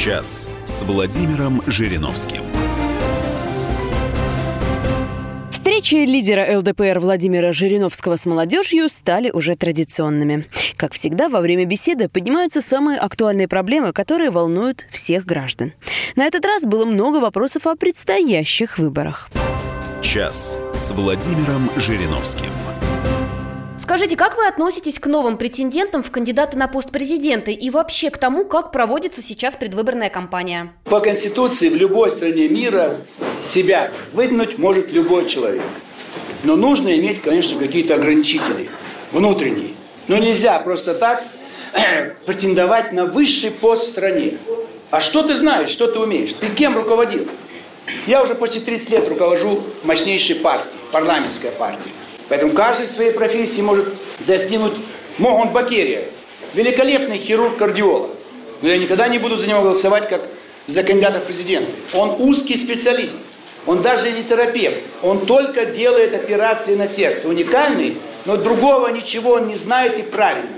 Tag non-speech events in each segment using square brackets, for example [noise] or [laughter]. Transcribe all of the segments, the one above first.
Час с Владимиром Жириновским. Встречи лидера ЛДПР Владимира Жириновского с молодежью стали уже традиционными. Как всегда, во время беседы поднимаются самые актуальные проблемы, которые волнуют всех граждан. На этот раз было много вопросов о предстоящих выборах. Час с Владимиром Жириновским. Скажите, как вы относитесь к новым претендентам в кандидаты на пост президента и вообще к тому, как проводится сейчас предвыборная кампания? По Конституции в любой стране мира себя выдвинуть может любой человек. Но нужно иметь, конечно, какие-то ограничители внутренние. Но нельзя просто так претендовать на высший пост в стране. А что ты знаешь, что ты умеешь? Ты кем руководил? Я уже почти 30 лет руковожу мощнейшей партией, парламентской партией. Поэтому каждый в своей профессии может достигнуть Могон Бакерия, великолепный хирург-кардиолог. Но я никогда не буду за него голосовать как за кандидата в президенты. Он узкий специалист. Он даже не терапевт. Он только делает операции на сердце. Уникальный, но другого ничего он не знает и правильно.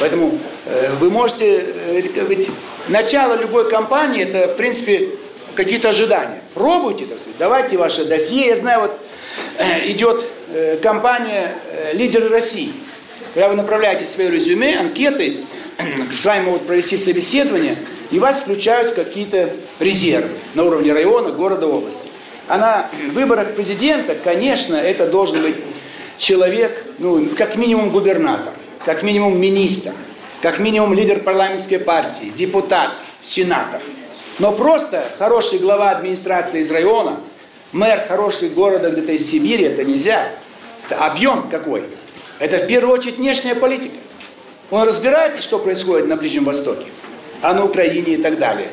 Поэтому э, вы можете... Э, ведь начало любой кампании это, в принципе, какие-то ожидания. Пробуйте, так сказать, давайте ваше досье. Я знаю, вот э, идет компания э, «Лидеры России». Когда вы направляете свои резюме, анкеты, [clears throat] с вами могут провести собеседование, и вас включают в какие-то резервы на уровне района, города, области. А на выборах президента, конечно, это должен быть человек, ну, как минимум губернатор, как минимум министр, как минимум лидер парламентской партии, депутат, сенатор. Но просто хороший глава администрации из района – мэр хороший города где-то из Сибири, это нельзя. Это объем какой? Это в первую очередь внешняя политика. Он разбирается, что происходит на Ближнем Востоке, а на Украине и так далее.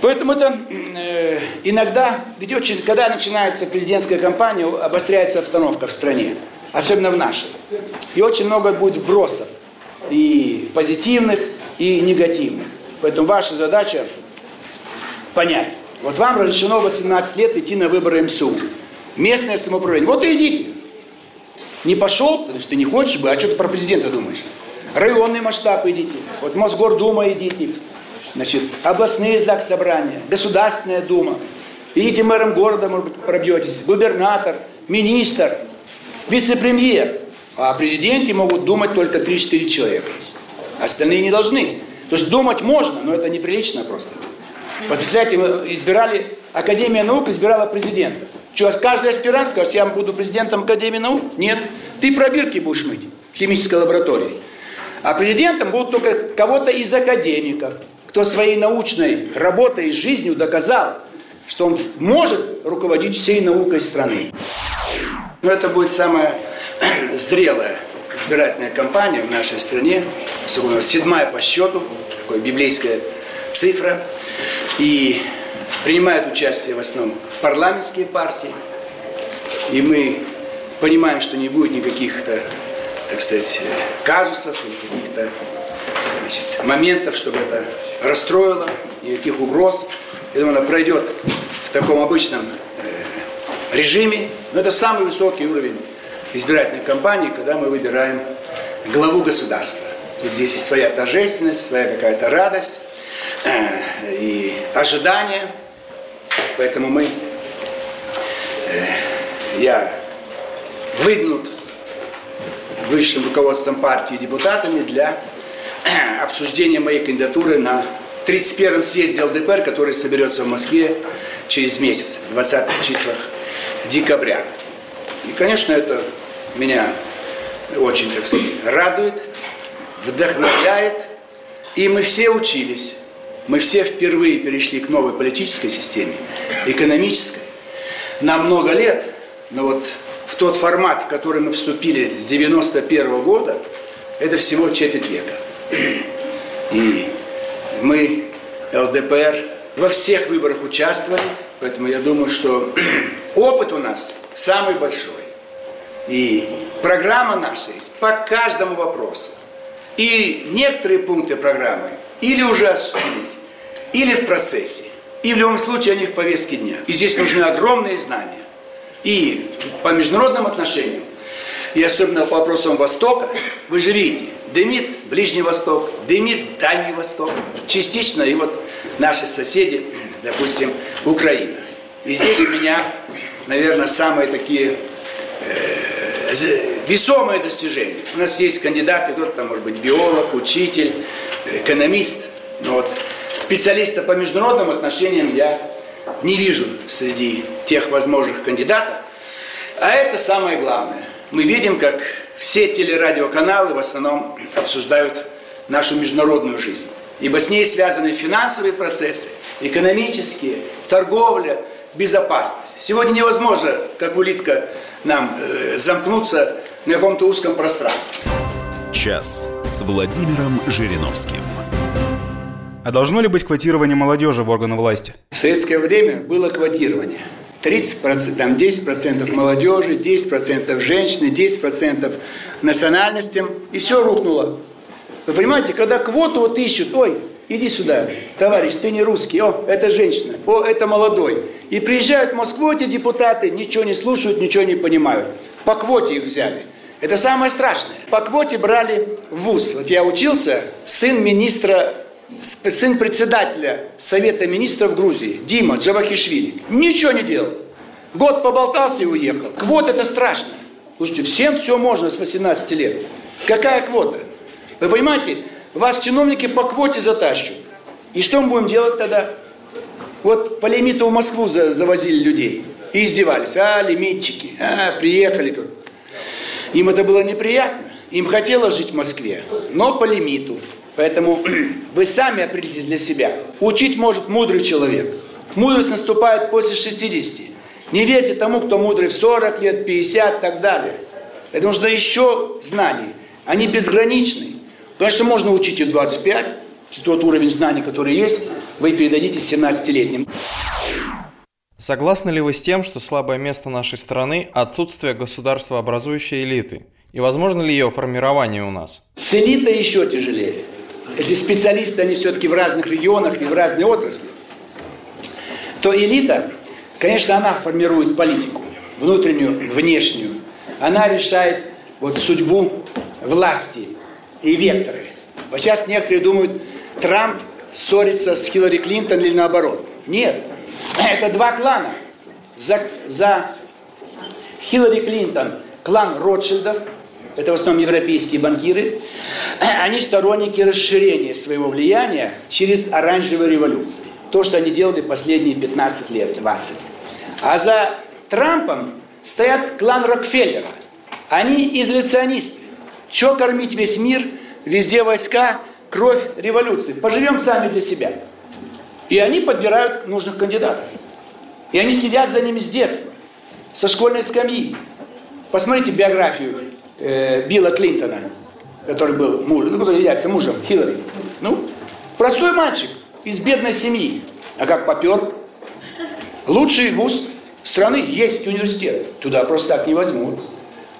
Поэтому это э, иногда, ведь очень, когда начинается президентская кампания, обостряется обстановка в стране, особенно в нашей. И очень много будет вбросов, и позитивных, и негативных. Поэтому ваша задача понять, вот вам разрешено 18 лет идти на выборы МСУ. Местное самоуправление. Вот и идите. Не пошел, потому что ты не хочешь бы, а что ты про президента думаешь? Районный масштаб идите. Вот Мосгордума идите. Значит, областные ЗАГС собрания, Государственная Дума. Идите мэром города, может быть, пробьетесь. Губернатор, министр, вице-премьер. А о президенте могут думать только 3-4 человека. Остальные не должны. То есть думать можно, но это неприлично просто. Вот представляете, избирали, Академия наук избирала президента. Что, каждый аспирант скажет, я буду президентом Академии наук? Нет. Ты пробирки будешь мыть в химической лаборатории. А президентом будут только кого-то из академиков, кто своей научной работой и жизнью доказал, что он может руководить всей наукой страны. Но это будет самая [clears throat] зрелая избирательная кампания в нашей стране, седьмая по счету, такое библейское цифра. И принимают участие в основном парламентские партии. И мы понимаем, что не будет никаких, так сказать, казусов или каких-то значит, моментов, чтобы это расстроило, никаких угроз. Я думаю, она пройдет в таком обычном э, режиме. Но это самый высокий уровень избирательной кампании, когда мы выбираем главу государства. То есть здесь есть своя торжественность, своя какая-то радость. Э, и ожидания. Поэтому мы, э, я выдвинут высшим руководством партии депутатами для э, обсуждения моей кандидатуры на 31-м съезде ЛДПР, который соберется в Москве через месяц, в 20-х числах декабря. И, конечно, это меня очень, так сказать, радует, вдохновляет. И мы все учились мы все впервые перешли к новой политической системе, экономической. Нам много лет, но вот в тот формат, в который мы вступили с 91 -го года, это всего четверть века. И мы, ЛДПР, во всех выборах участвовали, поэтому я думаю, что [clears throat] опыт у нас самый большой. И программа наша есть по каждому вопросу. И некоторые пункты программы или уже осуществились, или в процессе. И в любом случае они в повестке дня. И здесь нужны огромные знания. И по международным отношениям, и особенно по вопросам Востока, вы же видите, дымит Ближний Восток, дымит Дальний Восток, частично и вот наши соседи, допустим, Украина. И здесь у меня, наверное, самые такие э, весомые достижения. У нас есть кандидаты, кто-то там может быть биолог, учитель, экономист. Но вот специалиста по международным отношениям я не вижу среди тех возможных кандидатов. А это самое главное. Мы видим, как все телерадиоканалы в основном обсуждают нашу международную жизнь. Ибо с ней связаны финансовые процессы, экономические, торговля, безопасность. Сегодня невозможно, как улитка, нам э, замкнуться на каком-то узком пространстве. Час с Владимиром Жириновским. А должно ли быть квотирование молодежи в органы власти? В советское время было квотирование. 30%, там 10% молодежи, 10% женщины, 10% национальностям, и все рухнуло. Вы понимаете, когда квоту вот ищут, ой, иди сюда, товарищ, ты не русский, о, это женщина, о, это молодой. И приезжают в Москву эти депутаты, ничего не слушают, ничего не понимают. По квоте их взяли. Это самое страшное. По квоте брали ВУЗ. Вот я учился, сын министра, сын председателя Совета министров Грузии, Дима Джавахишвили. Ничего не делал. Год поболтался и уехал. Квота это страшно. Слушайте, всем все можно с 18 лет. Какая квота? Вы понимаете, вас чиновники по квоте затащат. И что мы будем делать тогда? Вот по лимиту в Москву завозили людей и издевались. А, лимитчики, а, приехали тут. Им это было неприятно. Им хотелось жить в Москве, но по лимиту. Поэтому [clears throat] вы сами определитесь для себя. Учить может мудрый человек. Мудрость наступает после 60. Не верьте тому, кто мудрый в 40 лет, 50 и так далее. Это нужно еще знаний. Они безграничны. Конечно, можно учить и в 25. Тот уровень знаний, который есть, вы передадите 17-летним. Согласны ли вы с тем, что слабое место нашей страны – отсутствие государствообразующей элиты? И возможно ли ее формирование у нас? С элитой еще тяжелее. Если специалисты, они все-таки в разных регионах и в разные отрасли, то элита, конечно, она формирует политику, внутреннюю, внешнюю. Она решает вот судьбу власти и векторы. Вот сейчас некоторые думают, Трамп ссорится с Хиллари Клинтон или наоборот. Нет, это два клана. За, за Хиллари Клинтон клан Ротшильдов, это в основном европейские банкиры, они сторонники расширения своего влияния через оранжевую революцию. То, что они делали последние 15 лет, 20. А за Трампом стоят клан Рокфеллера. Они изоляционисты. Че кормить весь мир, везде войска, кровь революции. Поживем сами для себя. И они подбирают нужных кандидатов. И они следят за ними с детства, со школьной скамьи. Посмотрите биографию э, Билла Клинтона, который был муж, ну, который является мужем Хиллари. Ну, простой мальчик из бедной семьи. А как попер? Лучший вуз страны есть университет. Туда просто так не возьмут.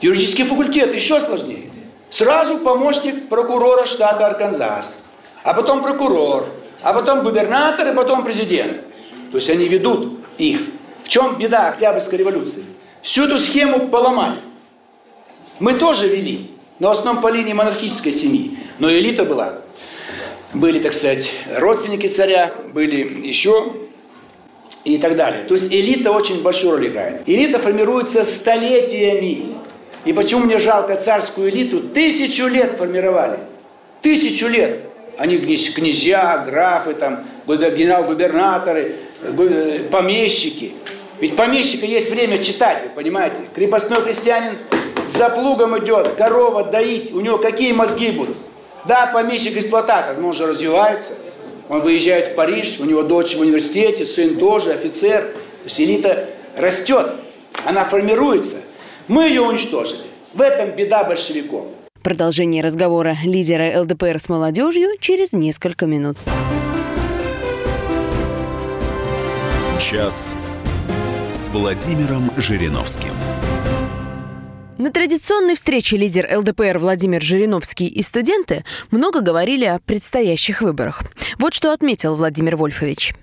Юридический факультет еще сложнее. Сразу помощник прокурора штата Арканзас, а потом прокурор, а потом губернатор и потом президент. То есть они ведут их. В чем беда Октябрьской революции? Всю эту схему поломали. Мы тоже вели, но в основном по линии монархической семьи. Но элита была. Были, так сказать, родственники царя, были еще и так далее. То есть элита очень большую роль играет. Элита формируется столетиями. И почему мне жалко царскую элиту? Тысячу лет формировали. Тысячу лет. Они князья, графы, там, генерал-губернаторы, помещики. Ведь помещика есть время читать, вы понимаете? Крепостной крестьянин за плугом идет, корова доить, у него какие мозги будут? Да, помещик-эксплуататор, но он же развивается. Он выезжает в Париж, у него дочь в университете, сын тоже, офицер. То есть элита растет, она формируется. Мы ее уничтожили. В этом беда большевиков. Продолжение разговора лидера ЛДПР с молодежью через несколько минут. Час с Владимиром Жириновским. На традиционной встрече лидер ЛДПР Владимир Жириновский и студенты много говорили о предстоящих выборах. Вот что отметил Владимир Вольфович.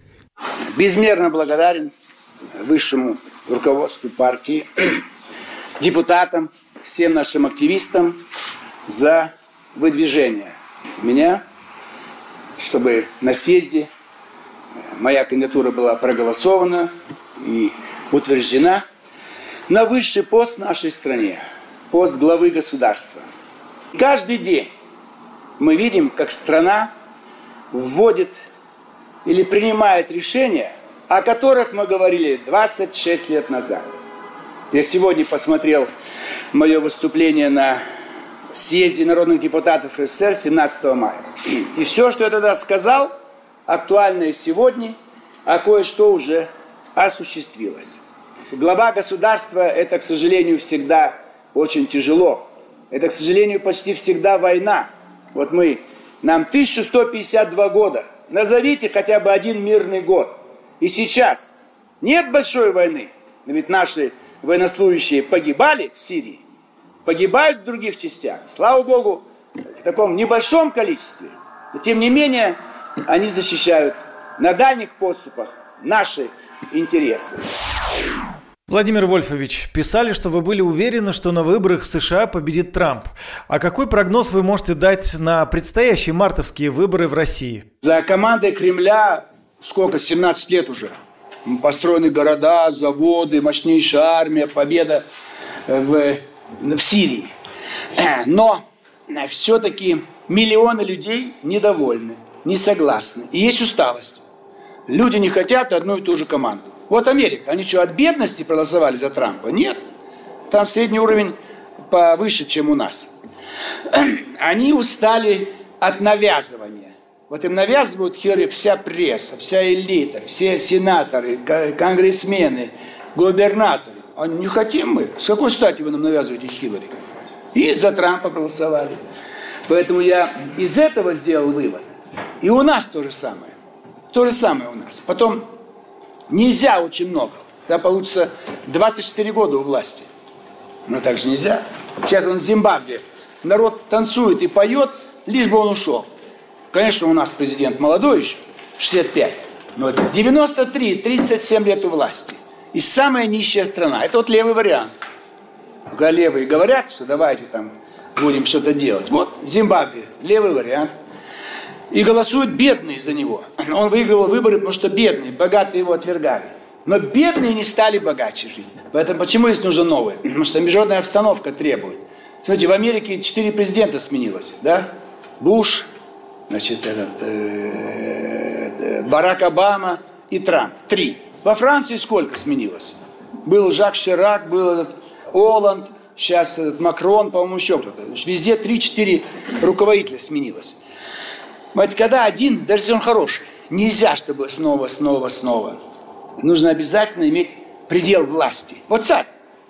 Безмерно благодарен высшему руководству партии, [clears throat] депутатам, всем нашим активистам за выдвижение меня, чтобы на съезде моя кандидатура была проголосована и утверждена на высший пост в нашей стране, пост главы государства. Каждый день мы видим, как страна вводит или принимает решения, о которых мы говорили 26 лет назад. Я сегодня посмотрел мое выступление на съезде народных депутатов СССР 17 мая. И все, что я тогда сказал, актуально и сегодня, а кое-что уже осуществилось. Глава государства – это, к сожалению, всегда очень тяжело. Это, к сожалению, почти всегда война. Вот мы, нам 1152 года. Назовите хотя бы один мирный год. И сейчас нет большой войны. Но ведь наши военнослужащие погибали в Сирии погибают в других частях. Слава Богу, в таком небольшом количестве. Но тем не менее, они защищают на дальних подступах наши интересы. Владимир Вольфович, писали, что вы были уверены, что на выборах в США победит Трамп. А какой прогноз вы можете дать на предстоящие мартовские выборы в России? За командой Кремля сколько, 17 лет уже. Построены города, заводы, мощнейшая армия, победа в в Сирии. Э, но э, все-таки миллионы людей недовольны, не согласны. И есть усталость. Люди не хотят одну и ту же команду. Вот Америка. Они что, от бедности проголосовали за Трампа? Нет. Там средний уровень повыше, чем у нас. Они устали от навязывания. Вот им навязывают херы вся пресса, вся элита, все сенаторы, конгрессмены, губернаторы. А не хотим мы. С какой стати вы нам навязываете Хиллари? И за Трампа проголосовали. Поэтому я из этого сделал вывод. И у нас то же самое. То же самое у нас. Потом нельзя очень много. Да, получится 24 года у власти. Но так же нельзя. Сейчас он в Зимбабве. Народ танцует и поет, лишь бы он ушел. Конечно, у нас президент молодой еще, 65. Но 93, 37 лет у власти – и самая нищая страна. Это вот левый вариант. Когда левые говорят, что давайте там будем что-то делать. Вот Зимбабве, левый вариант. И голосуют бедные за него. Он выигрывал выборы, потому что бедные, богатые его отвергали. Но бедные не стали богаче жить. Поэтому почему здесь нужно новое? Потому что международная обстановка требует. Смотрите, в Америке четыре президента сменилось, да? Буш, значит, этот, э, э, Барак Обама и Трамп. Три. Во Франции сколько сменилось? Был Жак Ширак, был этот Оланд, сейчас этот Макрон, по-моему, еще кто-то. Везде 3-4 руководителя сменилось. Вот когда один, даже если он хороший, нельзя, чтобы снова, снова, снова. Нужно обязательно иметь предел власти. Вот царь,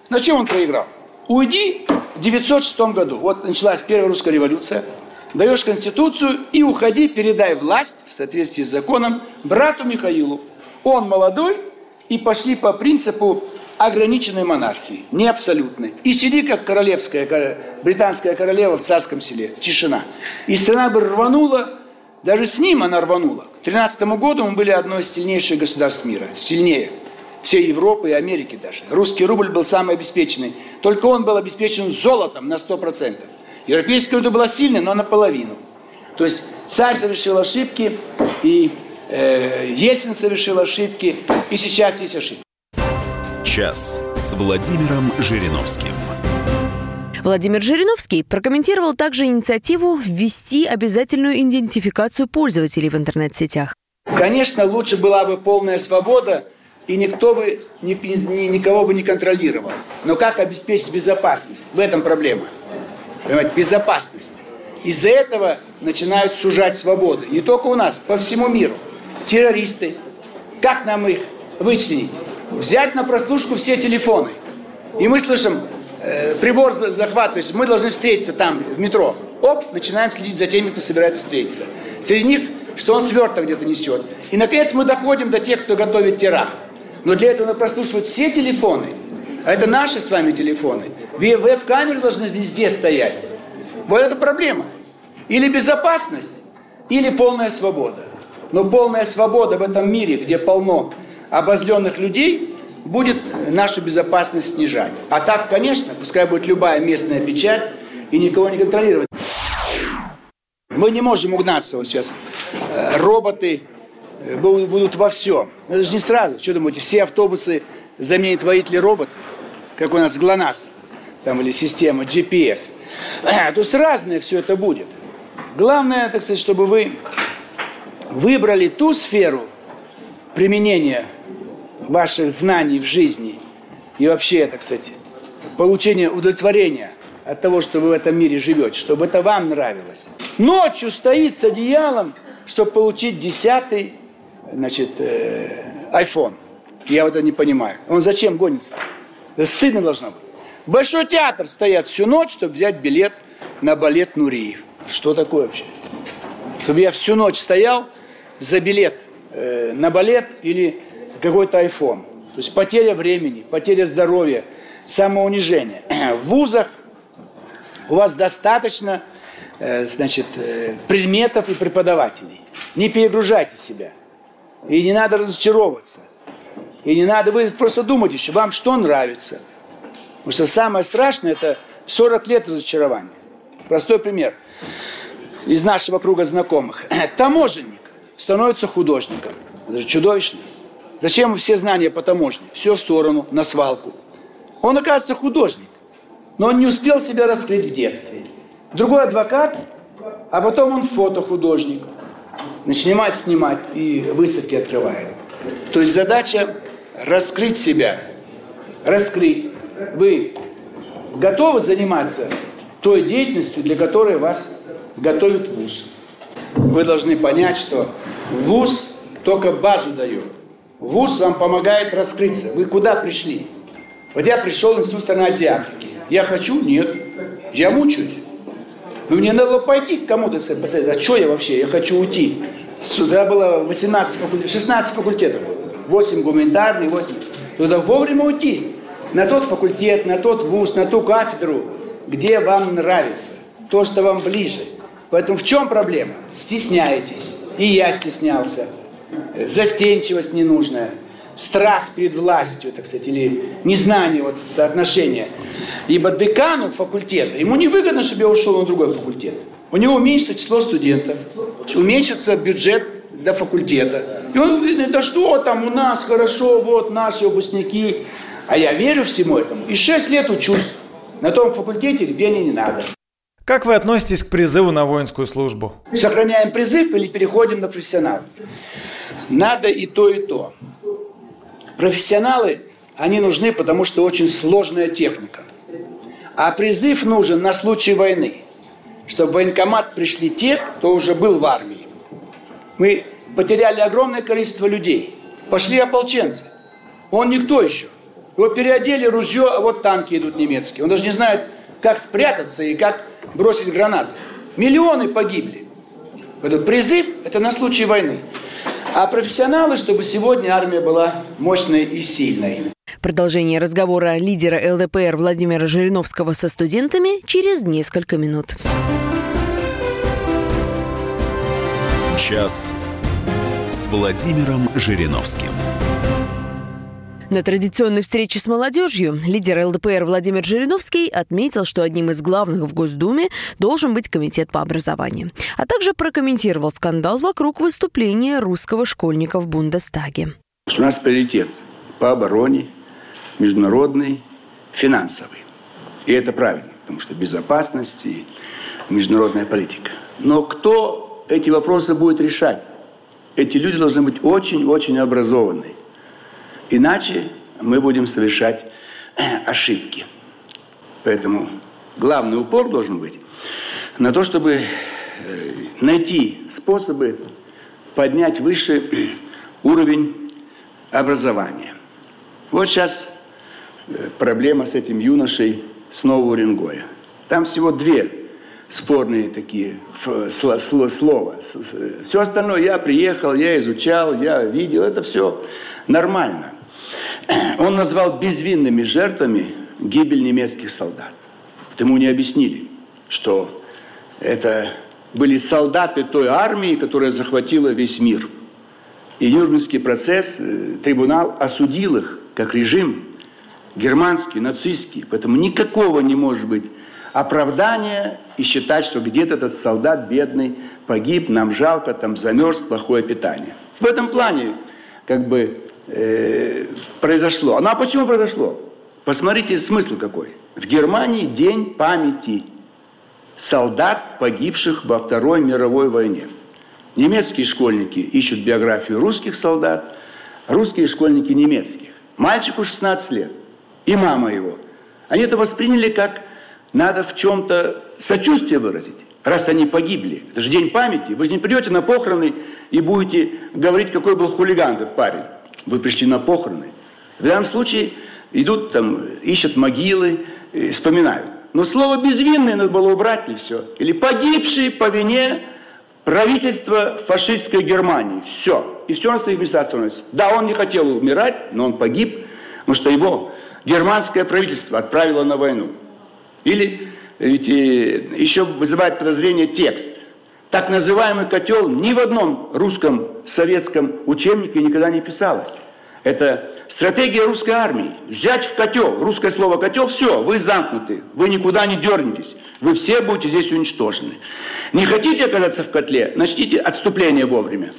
на чем он проиграл? Уйди в 906 году. Вот началась первая русская революция. Даешь конституцию и уходи, передай власть в соответствии с законом брату Михаилу. Он молодой, и пошли по принципу ограниченной монархии, не абсолютной. И сиди, как королевская, британская королева в царском селе, тишина. И страна бы рванула, даже с ним она рванула. К 13 году мы были одной из сильнейших государств мира, сильнее всей Европы и Америки даже. Русский рубль был самый обеспеченный. Только он был обеспечен золотом на 100%. Европейская валюта была сильной, но наполовину. То есть царь совершил ошибки, и Ельцин совершил ошибки, и сейчас есть ошибки. Час с Владимиром Жириновским. Владимир Жириновский прокомментировал также инициативу ввести обязательную идентификацию пользователей в интернет-сетях. Конечно, лучше была бы полная свобода, и никто бы ни, ни, никого бы не контролировал. Но как обеспечить безопасность? В этом проблема. Понимаете, безопасность. Из-за этого начинают сужать свободы. Не только у нас, по всему миру террористы. Как нам их вычленить? Взять на прослушку все телефоны. И мы слышим, э, прибор захватываешь, мы должны встретиться там, в метро. Оп, начинаем следить за теми, кто собирается встретиться. Среди них, что он сверток где-то несет. И, наконец, мы доходим до тех, кто готовит теракт. Но для этого надо прослушивать все телефоны. А это наши с вами телефоны. Веб-камеры должны везде стоять. Вот это проблема. Или безопасность, или полная свобода. Но полная свобода в этом мире, где полно обозленных людей, будет нашу безопасность снижать. А так, конечно, пускай будет любая местная печать и никого не контролировать. Мы не можем угнаться вот сейчас. Э, роботы э, будут во всем. Это же не сразу. Что думаете, все автобусы заменят водители роботы, как у нас ГЛОНАСС, там, или система GPS. То есть разное все это будет. Главное, так сказать, чтобы вы выбрали ту сферу применения ваших знаний в жизни и вообще, так сказать, получения удовлетворения от того, что вы в этом мире живете, чтобы это вам нравилось. Ночью стоит с одеялом, чтобы получить десятый, значит, э, iPhone. Я вот это не понимаю. Он зачем гонится? Это стыдно должно быть. Большой театр стоят всю ночь, чтобы взять билет на балет Нуриев. Что такое вообще? Чтобы я всю ночь стоял за билет э, на балет или какой-то iPhone. То есть потеря времени, потеря здоровья, самоунижение. [clears throat] В вузах у вас достаточно э, значит, э, предметов и преподавателей. Не перегружайте себя. И не надо разочаровываться. И не надо, вы просто думать еще, вам что нравится. Потому что самое страшное – это 40 лет разочарования. Простой пример из нашего круга знакомых. [clears throat] Таможенник становится художником. Это же чудовищно. Зачем все знания по таможне? Все в сторону, на свалку. Он оказывается художник, но он не успел себя раскрыть в детстве. Другой адвокат, а потом он фотохудожник. Начинает снимать и выставки открывает. То есть задача раскрыть себя, раскрыть. Вы готовы заниматься той деятельностью, для которой вас готовит ВУЗ? Вы должны понять, что ВУЗ только базу дает. ВУЗ вам помогает раскрыться. Вы куда пришли? Вот я пришел в Институт страны Азии Африки. Я хочу? Нет. Я мучаюсь. Но мне надо пойти к кому-то сказать, посмотреть, а что я вообще? Я хочу уйти. Сюда было 18 факультетов, 16 факультетов. 8 гуманитарных, 8. Туда вовремя уйти. На тот факультет, на тот вуз, на ту кафедру, где вам нравится. То, что вам ближе. Поэтому в чем проблема? Стесняетесь. И я стеснялся. Застенчивость ненужная страх перед властью, так сказать, или незнание вот соотношения. Ибо декану факультета, ему не выгодно, чтобы я ушел на другой факультет. У него уменьшится число студентов, уменьшится бюджет до факультета. И он говорит, да что там у нас хорошо, вот наши выпускники. А я верю всему этому. И шесть лет учусь на том факультете, где мне не надо. Как вы относитесь к призыву на воинскую службу? Сохраняем призыв или переходим на профессионал? Надо и то, и то. Профессионалы, они нужны, потому что очень сложная техника. А призыв нужен на случай войны, чтобы в военкомат пришли те, кто уже был в армии. Мы потеряли огромное количество людей. Пошли ополченцы. Он никто еще. Его переодели ружье, а вот танки идут немецкие. Он даже не знает, как спрятаться и как бросить гранату. Миллионы погибли. Поэтому призыв – это на случай войны а профессионалы, чтобы сегодня армия была мощной и сильной. Продолжение разговора лидера ЛДПР Владимира Жириновского со студентами через несколько минут. Час с Владимиром Жириновским. На традиционной встрече с молодежью лидер ЛДПР Владимир Жириновский отметил, что одним из главных в Госдуме должен быть комитет по образованию, а также прокомментировал скандал вокруг выступления русского школьника в Бундестаге. У нас приоритет по обороне, международный, финансовый. И это правильно, потому что безопасность и международная политика. Но кто эти вопросы будет решать? Эти люди должны быть очень-очень образованные. Иначе мы будем совершать э, ошибки. Поэтому главный упор должен быть на то, чтобы э, найти способы поднять выше уровень образования. Вот сейчас э, проблема с этим юношей с Нового Уренгоя. Там всего две спорные такие слова. Все остальное я приехал, я изучал, я видел, это все нормально. [clears throat] Он назвал безвинными жертвами гибель немецких солдат. ему не объяснили, что это были солдаты той армии, которая захватила весь мир. И Нюрнбергский процесс, э, трибунал осудил их как режим германский, нацистский. Поэтому никакого не может быть оправдания и считать, что где-то этот солдат бедный погиб, нам жалко, там замерз, плохое питание. В этом плане как бы э, произошло. Ну а почему произошло? Посмотрите, смысл какой. В Германии день памяти солдат, погибших во Второй мировой войне. Немецкие школьники ищут биографию русских солдат, русские школьники немецких. Мальчику 16 лет и мама его. Они это восприняли как надо в чем-то сочувствие выразить, раз они погибли. Это же день памяти. Вы же не придете на похороны и будете говорить, какой был хулиган этот парень. Вы пришли на похороны. В данном случае идут там, ищут могилы, вспоминают. Но слово «безвинный» надо было убрать и все. Или «погибший по вине правительства фашистской Германии». Все. И все на своих местах становится. Да, он не хотел умирать, но он погиб, потому что его германское правительство отправило на войну. Или еще вызывает подозрение текст. Так называемый котел ни в одном русском советском учебнике никогда не писалось. Это стратегия русской армии. Взять в котел, русское слово котел, все, вы замкнуты, вы никуда не дернетесь, вы все будете здесь уничтожены. Не хотите оказаться в котле, начните отступление вовремя.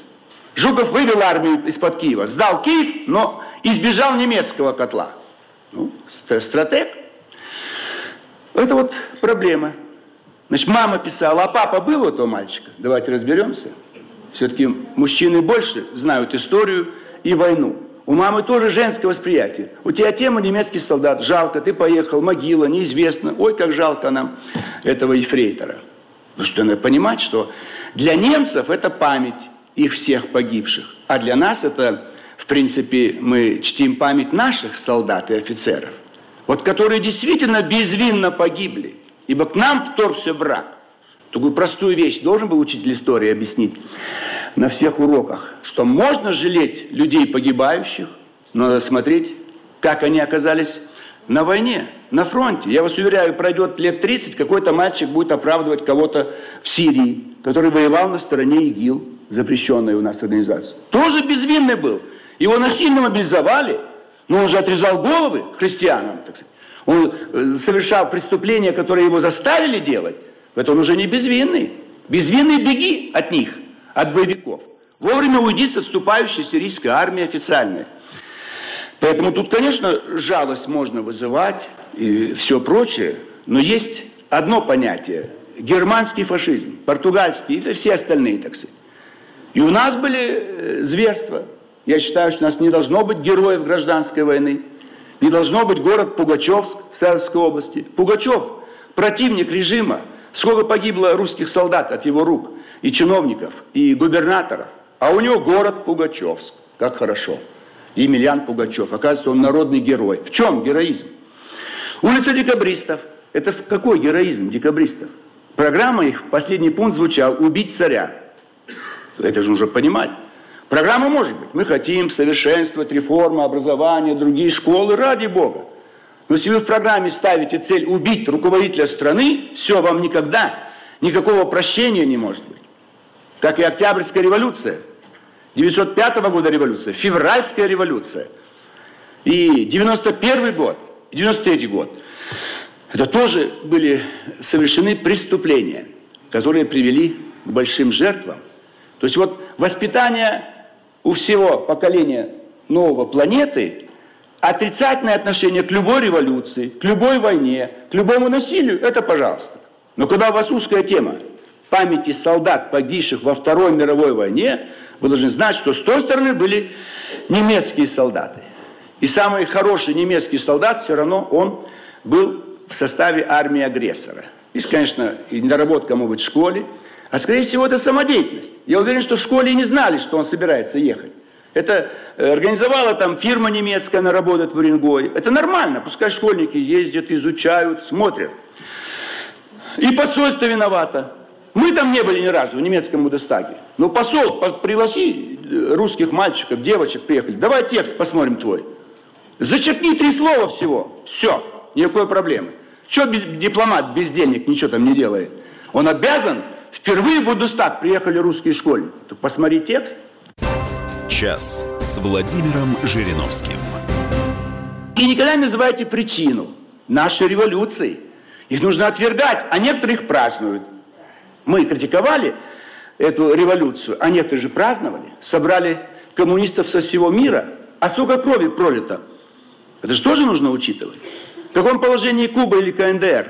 Жуков вывел армию из-под Киева, сдал Киев, но избежал немецкого котла. Ну, стратег. Это вот проблема. Значит, мама писала, а папа был у этого мальчика? Давайте разберемся. Все-таки мужчины больше знают историю и войну. У мамы тоже женское восприятие. У тебя тема немецкий солдат. Жалко, ты поехал, могила, неизвестно. Ой, как жалко нам этого ефрейтора. Ну что, надо понимать, что для немцев это память их всех погибших. А для нас это, в принципе, мы чтим память наших солдат и офицеров. Вот которые действительно безвинно погибли. Ибо к нам вторгся враг. Такую простую вещь должен был учитель истории объяснить на всех уроках, что можно жалеть людей погибающих, но надо смотреть, как они оказались на войне, на фронте. Я вас уверяю, пройдет лет 30, какой-то мальчик будет оправдывать кого-то в Сирии, который воевал на стороне ИГИЛ, запрещенной у нас организации. Тоже безвинный был. Его насильно мобилизовали, но он же отрезал головы христианам, так сказать. Он э, совершал преступления, которые его заставили делать. Это он уже не безвинный. Безвинный беги от них – от боевиков. Вовремя уйди с отступающей сирийской армии официальной. Поэтому тут, конечно, жалость можно вызывать и все прочее, но есть одно понятие – германский фашизм, португальский и все остальные, так сказать. И у нас были э, зверства. Я считаю, что у нас не должно быть героев гражданской войны, не должно быть город Пугачевск в Саратовской области. Пугачев – противник режима. Сколько погибло русских солдат от его рук – и чиновников, и губернаторов. А у него город Пугачевск. Как хорошо. Емельян Пугачев. Оказывается, он народный герой. В чем героизм? Улица декабристов. Это какой героизм декабристов? Программа их, последний пункт звучал «Убить царя». Это же нужно понимать. Программа может быть. Мы хотим совершенствовать реформы, образования, другие школы, ради Бога. Но если вы в программе ставите цель убить руководителя страны, все, вам никогда никакого прощения не может быть как и Октябрьская революция, 905 года революция, Февральская революция и 91 год, 93 год. Это тоже были совершены преступления, которые привели к большим жертвам. То есть вот воспитание у всего поколения нового планеты, отрицательное отношение к любой революции, к любой войне, к любому насилию, это пожалуйста. Но когда у вас узкая тема, памяти солдат, погибших во Второй мировой войне, вы должны знать, что с той стороны были немецкие солдаты. И самый хороший немецкий солдат, все равно он был в составе армии агрессора. Есть, конечно, и недоработка, может быть, в школе, а, скорее всего, это самодеятельность. Я уверен, что в школе не знали, что он собирается ехать. Это э, организовала там фирма немецкая, она работает в Уренгое. Это нормально, пускай школьники ездят, изучают, смотрят. И посольство виновато. Мы там не были ни разу, в немецком Будестаге. Но посол, пригласи э, русских мальчиков, девочек приехали. Давай текст посмотрим твой. Зачеркни три слова всего. Все, никакой проблемы. Что без, дипломат, бездельник, ничего там не делает? Он обязан, впервые в Будестаг приехали русские школьники. Так посмотри текст. Час с Владимиром Жириновским. И никогда не называйте причину нашей революции. Их нужно отвергать, а некоторых празднуют мы критиковали эту революцию, а некоторые же праздновали, собрали коммунистов со всего мира, а сколько крови пролито. Это же тоже нужно учитывать. В каком положении Куба или КНДР,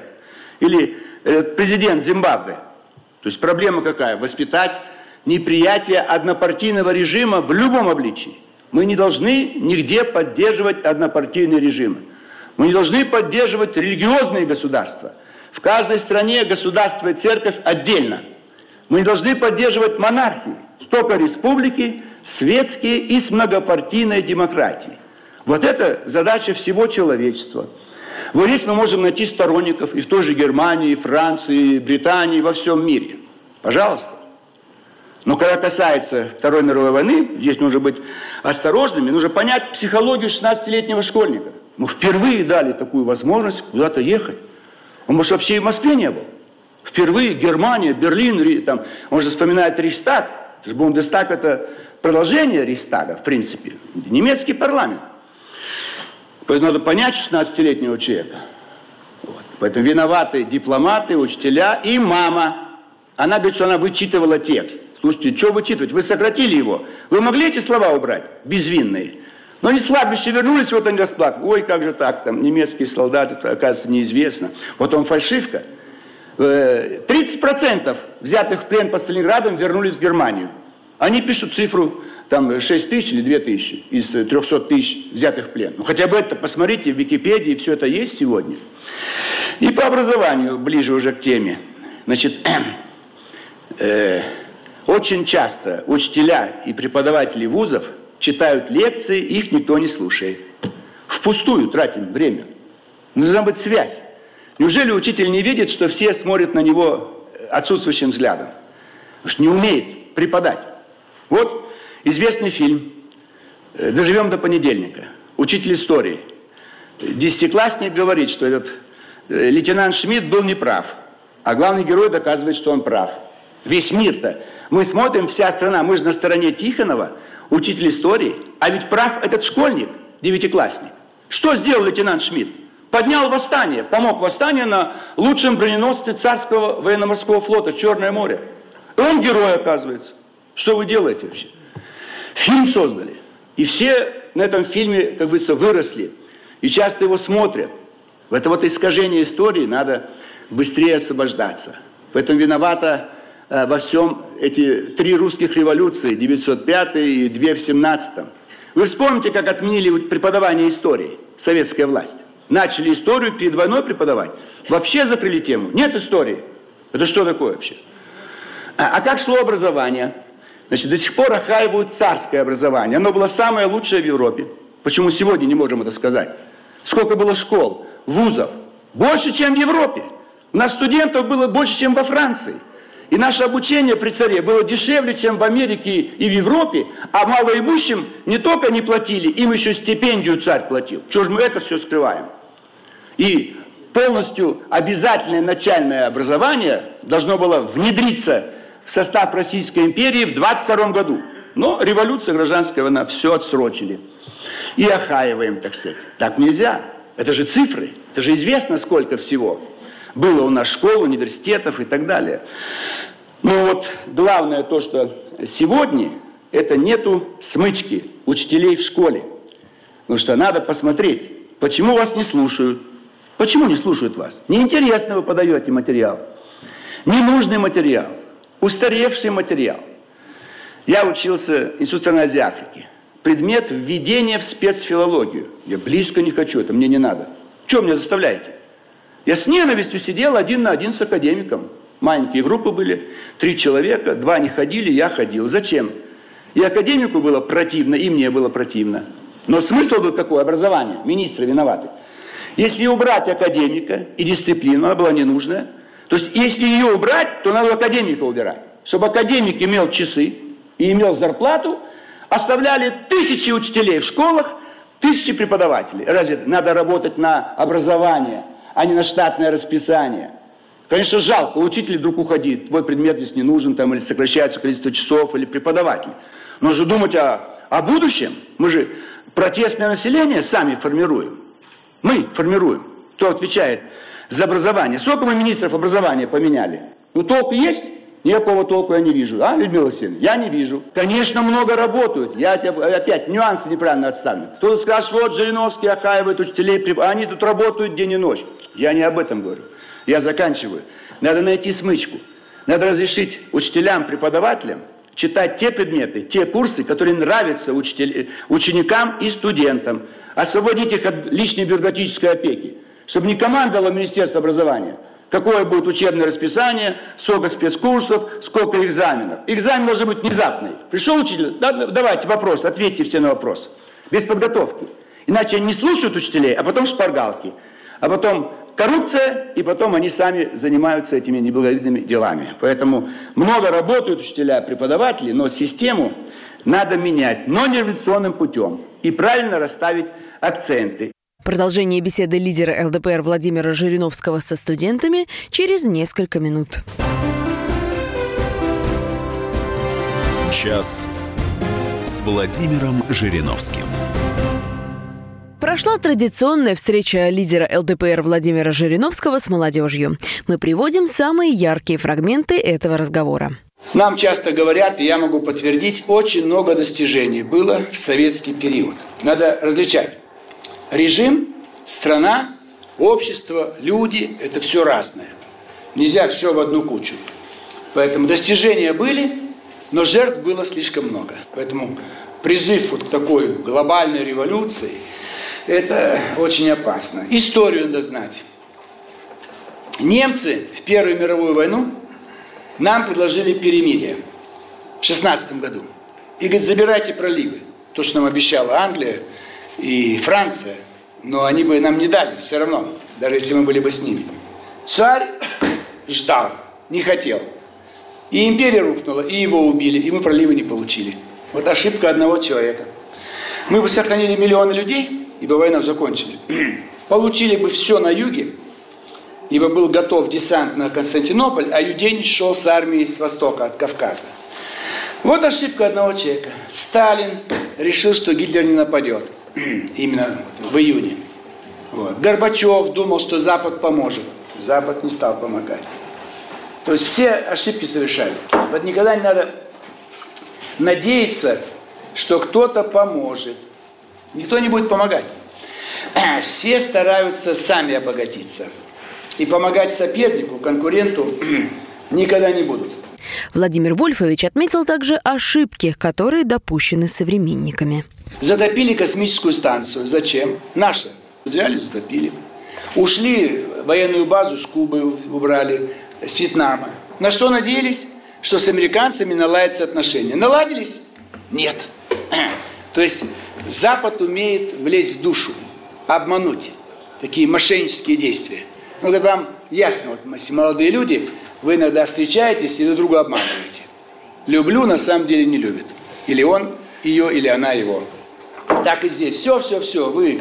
или э, президент Зимбабве. То есть проблема какая? Воспитать неприятие однопартийного режима в любом обличии. Мы не должны нигде поддерживать однопартийные режимы. Мы не должны поддерживать религиозные государства. В каждой стране государство и церковь отдельно. Мы не должны поддерживать монархии, только республики, светские и с многопартийной демократией. Вот это задача всего человечества. Вот здесь мы можем найти сторонников и в той же Германии, и Франции, и Британии, во всем мире. Пожалуйста. Но когда касается Второй мировой войны, здесь нужно быть осторожными, нужно понять психологию 16-летнего школьника. Мы впервые дали такую возможность куда-то ехать. Он, может, вообще и в Москве не был. Впервые Германия, Берлин, там, он же вспоминает Рейхстаг. Бундестаг – это продолжение Рейхстага, в принципе. Немецкий парламент. Поэтому надо понять 16-летнего человека. Вот. Поэтому виноваты дипломаты, учителя и мама. Она говорит, что она вычитывала текст. Слушайте, что вычитывать? Вы сократили его. Вы могли эти слова убрать? Безвинные. Но они с кладбища вернулись, вот они расплакали. Ой, как же так, там немецкие солдаты, это, оказывается, неизвестно. Вот он фальшивка. 30% э, взятых в плен под Сталинградом вернулись в Германию. Они пишут цифру там 6 тысяч или 2 тысячи из 300 тысяч взятых в плен. Ну хотя бы это посмотрите в Википедии, все это есть сегодня. И по образованию, ближе уже к теме. Значит, [clears throat] э, очень часто учителя и преподаватели вузов – читают лекции, их никто не слушает. Впустую тратим время. Нужна быть связь. Неужели учитель не видит, что все смотрят на него отсутствующим взглядом? Потому что не умеет преподать. Вот известный фильм «Доживем до понедельника». Учитель истории. Десятиклассник говорит, что этот э, лейтенант Шмидт был неправ, а главный герой доказывает, что он прав. Весь мир-то. Мы смотрим, вся страна, мы же на стороне Тихонова, учитель истории, а ведь прав этот школьник, девятиклассник. Что сделал лейтенант Шмидт? Поднял восстание, помог восстанию на лучшем броненосце царского военно-морского флота Черное море. Он герой, оказывается. Что вы делаете вообще? Фильм создали. И все на этом фильме, как говорится, выросли. И часто его смотрят. В это вот искажение истории надо быстрее освобождаться. В этом виновата Э, во всем эти три русских революции, 905 и две в 17 Вы вспомните, как отменили преподавание истории, советская власть. Начали историю перед войной преподавать. Вообще закрыли тему. Нет истории. Это что такое вообще? А, а как шло образование? Значит, до сих пор охаивают царское образование. Оно было самое лучшее в Европе. Почему сегодня не можем это сказать? Сколько было школ, вузов? Больше, чем в Европе. У нас студентов было больше, чем во Франции. И наше обучение при царе было дешевле, чем в Америке и в Европе, а малоимущим не только не платили, им еще стипендию царь платил. Чего же мы это все скрываем? И полностью обязательное начальное образование должно было внедриться состав Российской империи в 22 году. Но революция, гражданская война, все отсрочили. И охаиваем, так сказать. Так нельзя. Это же цифры, это же известно сколько всего. Было у нас школ, университетов и так далее. Но вот главное то, что сегодня это нету смычки учителей в школе. Потому что надо посмотреть, почему вас не слушают. Почему не слушают вас? Неинтересно вы подаете материал. Ненужный материал. Устаревший материал. Я учился в Институте страны Азии Африки. Предмет введения в спецфилологию. Я близко не хочу, это мне не надо. Что меня заставляете? Я с ненавистью сидел один на один с академиком. Маленькие группы были, три человека, два не ходили, я ходил. Зачем? И академику было противно, и мне было противно. Но смысл был какой? Образование. Министры виноваты. Если убрать академика и дисциплину, она была ненужная. То есть, если ее убрать, то надо академика убирать. Чтобы академик имел часы и имел зарплату, оставляли тысячи учителей в школах, тысячи преподавателей. Разве надо работать на образование – а не на штатное расписание. Конечно, жалко, учитель вдруг уходит, твой предмет здесь не нужен, там, или сокращается количество часов, или преподаватель. Но же думать о, о будущем, мы же протестное население сами формируем. Мы формируем. Кто отвечает за образование? Сколько мы министров образования поменяли? Ну, толк есть? Никакого толку я не вижу. А, Людмила Васильевна? Я не вижу. Конечно, много работают. Я опять нюансы неправильно отставлю. Кто-то скажет, вот Жириновский охаивает учителей, они тут работают день и ночь. Я не об этом говорю. Я заканчиваю. Надо найти смычку. Надо разрешить учителям, преподавателям читать те предметы, те курсы, которые нравятся учитель, ученикам и студентам. Освободить их от лишней бюрократической опеки. Чтобы не командовало Министерство образования – какое будет учебное расписание, сколько спецкурсов, сколько экзаменов. Экзамен должен быть внезапный. Пришел учитель, да, давайте вопрос, ответьте все на вопрос. Без подготовки. Иначе они не слушают учителей, а потом шпаргалки. А потом коррупция, и потом они сами занимаются этими неблаговидными делами. Поэтому много работают учителя, преподаватели, но систему надо менять, но не революционным путем. И правильно расставить акценты. Продолжение беседы лидера ЛДПР Владимира Жириновского со студентами через несколько минут. Час с Владимиром Жириновским. Прошла традиционная встреча лидера ЛДПР Владимира Жириновского с молодежью. Мы приводим самые яркие фрагменты этого разговора. Нам часто говорят, и я могу подтвердить, очень много достижений было в советский период. Надо различать режим, страна, общество, люди – это все разное. Нельзя все в одну кучу. Поэтому достижения были, но жертв было слишком много. Поэтому призыв вот к такой глобальной революции – это очень опасно. Историю надо знать. Немцы в Первую мировую войну нам предложили перемирие в 16 году. И говорит, забирайте проливы. То, что нам обещала Англия – и Франция, но они бы нам не дали все равно, даже если мы были бы с ними. Царь ждал, не хотел. И империя рухнула, и его убили, и мы проливы не получили. Вот ошибка одного человека. Мы бы сохранили миллионы людей, ибо войну закончили. [clears throat] Получили бы все на юге, ибо был готов десант на Константинополь, а Юденич шел с армией с востока, от Кавказа. Вот ошибка одного человека. Сталин решил, что Гитлер не нападет. Именно в июне. Вот. Горбачев думал, что Запад поможет. Запад не стал помогать. То есть все ошибки совершали. Вот никогда не надо надеяться, что кто-то поможет. Никто не будет помогать. [clears throat] Все стараются сами обогатиться. И помогать сопернику, конкуренту [clears throat] никогда не будут. Владимир Вольфович отметил также ошибки, которые допущены современниками. Затопили космическую станцию. Зачем? Наши. Взяли, затопили. Ушли военную базу с Кубы, убрали, с Вьетнама. На что надеялись? Что с американцами наладятся отношения. Наладились? Нет. [clears throat] То есть Запад умеет влезть в душу, обмануть. Такие мошеннические действия. Ну, когда вам ясно, вот молодые люди, вы иногда встречаетесь и друг друга обманываете. Люблю, на самом деле не любит. Или он ее, или она его. Так и здесь. Все, все, все. Вы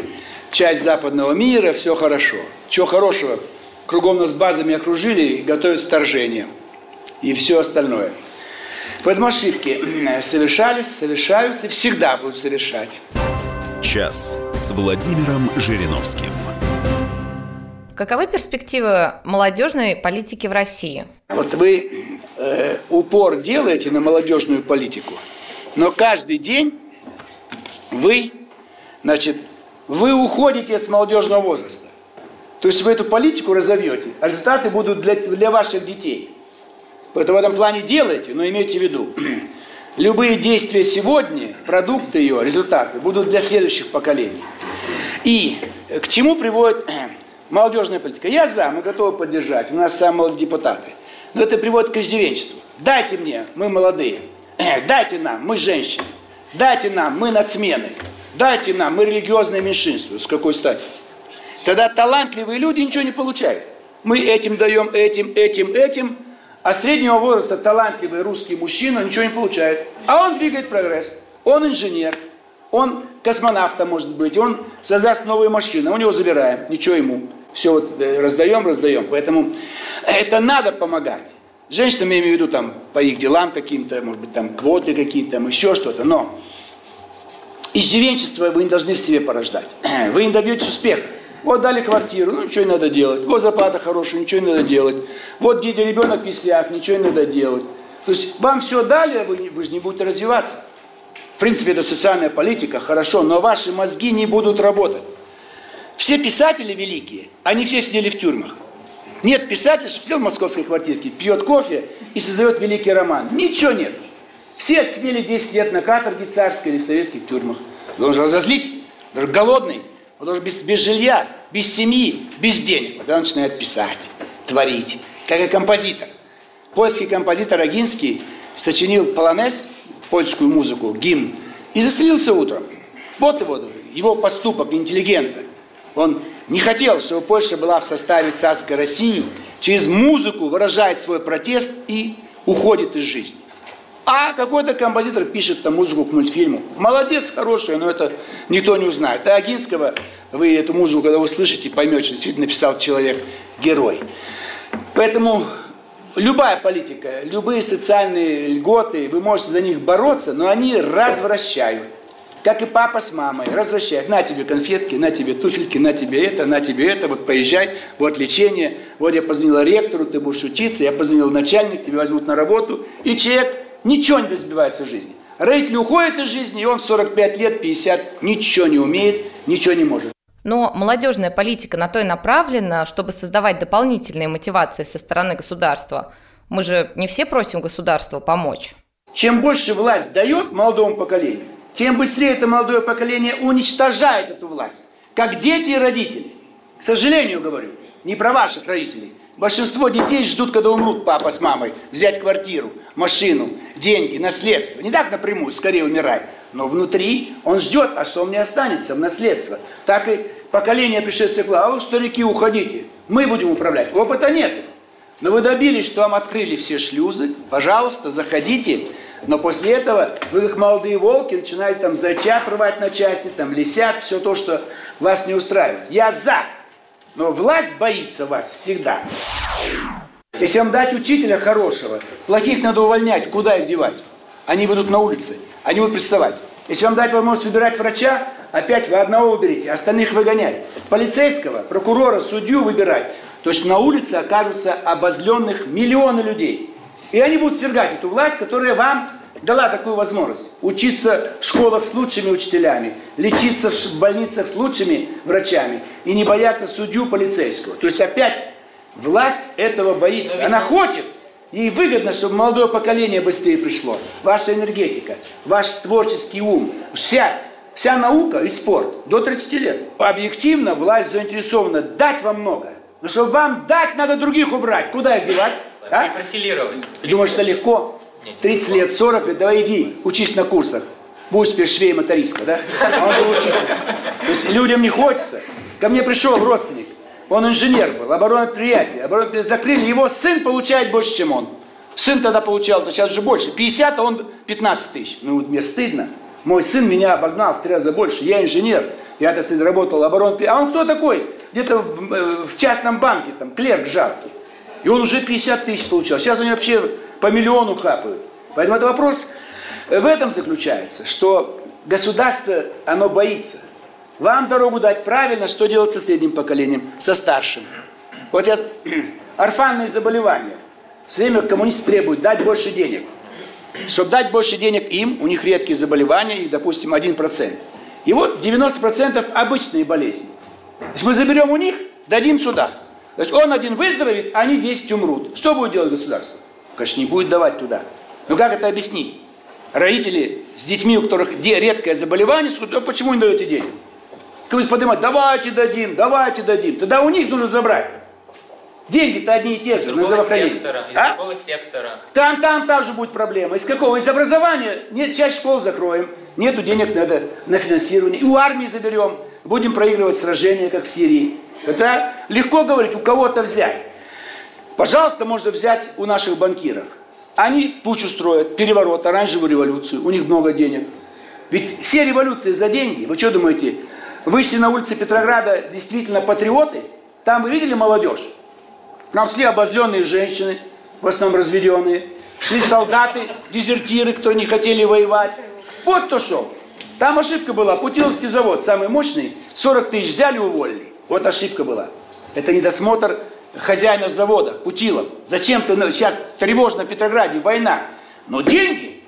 часть западного мира, все хорошо. Чего хорошего? Кругом нас базами окружили и готовят вторжение. И все остальное. Поэтому ошибки [clears throat] совершались, совершаются и всегда будут совершать. Час с Владимиром Жириновским. Каковы перспективы молодежной политики в России? Вот вы э, упор делаете на молодежную политику, но каждый день вы, значит, вы уходите от молодежного возраста. То есть вы эту политику разовьете, а результаты будут для, для ваших детей. Поэтому в этом плане делайте, но имейте в виду, [clears throat] любые действия сегодня, продукты ее, результаты будут для следующих поколений. И к чему приводит [clears throat] молодежная политика? Я за, мы готовы поддержать, у нас самые молодые депутаты. Но это приводит к иждивенчеству. Дайте мне, мы молодые, [clears throat] дайте нам, мы женщины. Дайте нам, мы нацмены. Дайте нам, мы религиозное меньшинство. С какой стати? Тогда талантливые люди ничего не получают. Мы этим даем, этим, этим, этим, а среднего возраста талантливый русский мужчина ничего не получает. А он двигает прогресс. Он инженер, он космонавта может быть, он создаст новые машины, а мы него забираем, ничего ему. Все вот э, раздаем, раздаем. Поэтому это надо помогать. Женщинам я имею в виду там по их делам каким-то, может быть, там квоты какие-то, там еще что-то. Но иждивенчество вы не должны в себе порождать. [clears throat] Вы не добьетесь успеха. Вот дали квартиру, ну ничего не надо делать. Вот зарплата хорошая, ничего не надо делать. Вот где ребенок в кислях, ничего не надо делать. То есть вам все дали, а вы, вы же не будете развиваться. В принципе, это социальная политика, хорошо, но ваши мозги не будут работать. Все писатели великие, они все сидели в тюрьмах. Нет писателя, что сидел в московской квартирке, пьет кофе и создает великий роман. Ничего нет. Все отсидели 10 лет на каторге царской или в советских тюрьмах. Должен разозлить, даже голодный, он должен без, без жилья, без семьи, без денег. Тогда он начинает писать, творить, как и композитор. Польский композитор Агинский сочинил полонез, польскую музыку, гимн, и застрелился утром. Вот его, его поступок интеллигента. Он не хотел, чтобы Польша была в составе царской России, через музыку выражает свой протест и уходит из жизни. А какой-то композитор пишет там музыку к мультфильму. Молодец, хорошая, но это никто не узнает. А Агинского, вы эту музыку, когда услышите, поймете, действительно написал человек герой. Поэтому любая политика, любые социальные льготы, вы можете за них бороться, но они развращают. Как и папа с мамой, развращают. На тебе конфетки, на тебе туфельки, на тебе это, на тебе это, вот поезжай, вот лечение. Вот я позвонила ректору, ты будешь учиться, я позвонил начальник, тебя возьмут на работу. И человек ничего не добивается в жизни. Родители уходят из жизни, и он в 45 лет, 50, ничего не умеет, ничего не может. Но молодежная политика на то и направлена, чтобы создавать дополнительные мотивации со стороны государства. Мы же не все просим государства помочь. Чем больше власть дает молодому поколению, тем быстрее это молодое поколение уничтожает эту власть. Как дети и родители. К сожалению, говорю, не про ваших родителей. Большинство детей ждут, когда умрут папа с мамой, взять квартиру, машину, деньги, наследство. Не так напрямую, скорее умирай. Но внутри он ждет, а что мне останется в наследство. Так и поколение пришедших а вы, старики, уходите. Мы будем управлять. Опыта нет. Но вы добились, что вам открыли все шлюзы. Пожалуйста, заходите. Но после этого вы, как молодые волки, начинаете там зачат рвать на части, там лисят, все то, что вас не устраивает. Я за. Но власть боится вас всегда. Если вам дать учителя хорошего, плохих надо увольнять, куда их девать? Они выйдут на улицы, они будут приставать. Если вам дать возможность выбирать врача, опять вы одного выберете, остальных выгонять. Полицейского, прокурора, судью выбирать. То есть на улице окажутся обозленных миллионы людей. И они будут свергать эту власть, которая вам дала такую возможность. Учиться в школах с лучшими учителями, лечиться в больницах с лучшими врачами и не бояться судью полицейского. То есть опять власть этого боится. Она хочет, ей выгодно, чтобы молодое поколение быстрее пришло. Ваша энергетика, ваш творческий ум, вся, вся наука и спорт до 30 лет. Объективно власть заинтересована дать вам много. Но чтобы вам дать, надо других убрать. Куда их девать? А? И профилировать. Думаешь, это легко? 30 лет, 40 лет, давай иди, учись на курсах. Будешь теперь швей мотористка, да? А он был учитель. То есть людям не хочется. Ко мне пришел родственник, он инженер был, оборонное предприятие. Оборонное закрыли, его сын получает больше, чем он. Сын тогда получал, то сейчас же больше. 50, а он 15 тысяч. Ну, мне стыдно. Мой сын меня обогнал в три раза больше. Я инженер. Я, так сказать, работал оборонный. А он кто такой? Где-то в, э, в частном банке, там, клерк жалкий. И он уже 50 тысяч получал. Сейчас они вообще по миллиону хапают. Поэтому это вопрос в этом заключается, что государство, оно боится. Вам дорогу дать правильно, что делать со средним поколением, со старшим. Вот сейчас [clears throat] орфанные заболевания. Все время коммунисты требуют дать больше денег. Чтобы дать больше денег им, у них редкие заболевания, их, допустим, 1%. И вот 90% обычные болезни. Если мы заберем у них, дадим сюда. Значит, он один выздоровеет, а они 10 умрут. Что будет делать государство? Конечно, не будет давать туда. Но как это объяснить? Родители с детьми, у которых редкое заболевание, скажут, а почему не даете денег? Кто поднимать, давайте дадим, давайте дадим. Тогда у них нужно забрать. Деньги-то одни и те же на здравоохранение. Сектора, из а? другого сектора. Там, там также будет проблема. Из какого? Из образования. Нет, часть школ закроем. Нету денег надо на финансирование. И у армии заберем. Будем проигрывать сражения, как в Сирии. Это легко говорить, у кого-то взять. Пожалуйста, можно взять у наших банкиров. Они пучу строят, переворот, оранжевую революцию, у них много денег. Ведь все революции за деньги. Вы что думаете, вышли на улице Петрограда действительно патриоты? Там вы видели молодежь? Там шли обозленные женщины, в основном разведенные. Шли солдаты, дезертиры, кто не хотели воевать. Вот кто шел. Там ошибка была. Путиловский завод, самый мощный, 40 тысяч взяли, уволили. Вот ошибка была. Это недосмотр хозяина завода, Путилов. Зачем ты сейчас тревожно в Петрограде, война. Но деньги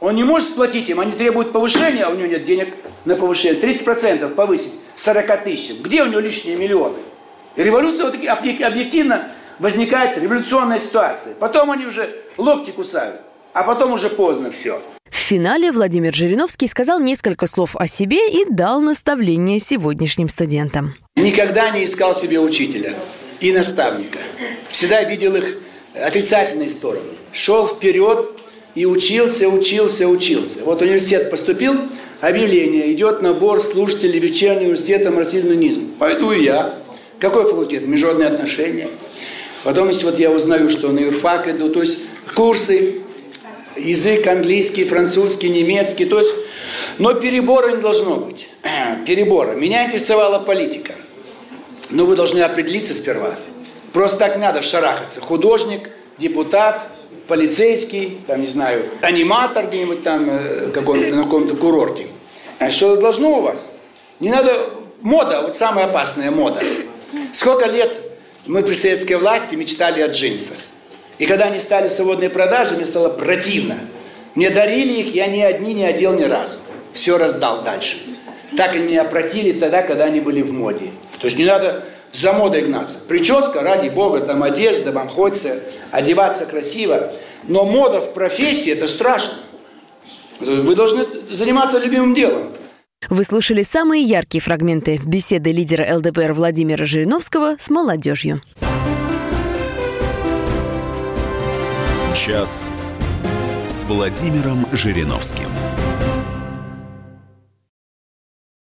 он не может сплатить им. Они требуют повышения, а у него нет денег на повышение. 30% повысить 40 тысяч. Где у него лишние миллионы? И революция вот объективно возникает революционная ситуация. Потом они уже локти кусают, а потом уже поздно все. В финале Владимир Жириновский сказал несколько слов о себе и дал наставление сегодняшним студентам. Никогда не искал себе учителя и наставника. Всегда видел их отрицательные стороны. Шел вперед и учился, учился, учился. Вот университет поступил, объявление, идет набор слушателей вечернего университета марксизм Пойду и я. Какой факультет? Международные отношения. Потом, если вот я узнаю, что на юрфак иду, то есть курсы, язык английский, французский, немецкий, то есть, но перебора не должно быть. Перебора. Меня интересовала политика. Но вы должны определиться сперва. Просто так надо шарахаться. Художник, депутат, полицейский, там, не знаю, аниматор где-нибудь там, э, каком-то, на каком-то курорте. А что должно у вас? Не надо... Мода, вот самая опасная мода. Сколько лет мы при советской власти мечтали о джинсах. И когда они стали свободной продаже, мне стало противно. Мне дарили их, я ни одни не одел ни разу. Все раздал дальше. Так они меня опротили тогда, когда они были в моде. То есть не надо за модой гнаться. Прическа, ради бога, там одежда, вам хочется одеваться красиво. Но мода в профессии – это страшно. Вы должны заниматься любимым делом. Вы слушали самые яркие фрагменты беседы лидера ЛДПР Владимира Жириновского с молодежью. Час с Владимиром Жириновским.